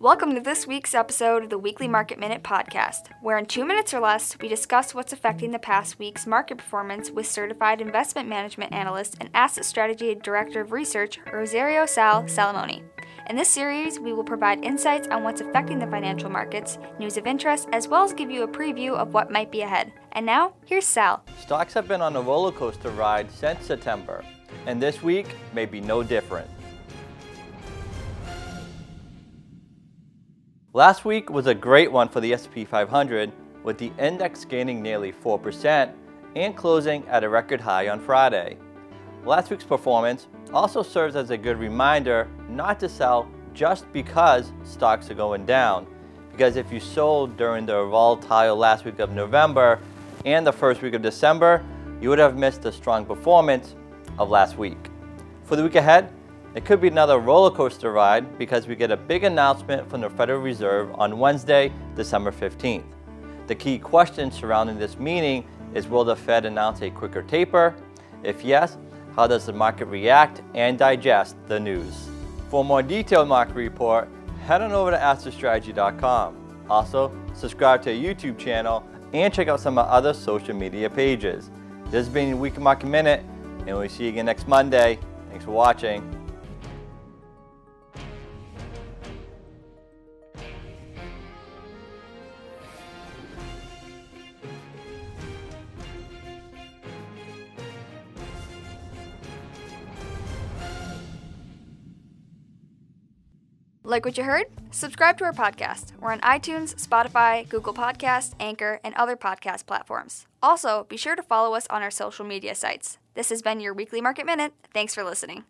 Welcome to this week's episode of the Weekly Market Minute podcast, where in two minutes or less, we discuss what's affecting the past week's market performance with certified investment management analyst and asset strategy director of research, Rosario Sal Salamone. In this series, we will provide insights on what's affecting the financial markets, news of interest, as well as give you a preview of what might be ahead. And now, here's Sal. Stocks have been on a roller coaster ride since September, and this week may be no different. Last week was a great one for the S&P 500 with the index gaining nearly 4% and closing at a record high on Friday. Last week's performance also serves as a good reminder not to sell just because stocks are going down. Because if you sold during the volatile last week of November and the first week of December, you would have missed the strong performance of last week. For the week ahead, it could be another roller coaster ride because we get a big announcement from the Federal Reserve on Wednesday, December 15th. The key question surrounding this meeting is will the Fed announce a quicker taper? If yes, how does the market react and digest the news? For a more detailed market report, head on over to assetstrategy.com. Also, subscribe to our YouTube channel and check out some of our other social media pages. This has been your Weekly Market Minute, and we'll see you again next Monday. Thanks for watching. Like what you heard? Subscribe to our podcast. We're on iTunes, Spotify, Google Podcast, Anchor, and other podcast platforms. Also, be sure to follow us on our social media sites. This has been your Weekly Market Minute. Thanks for listening.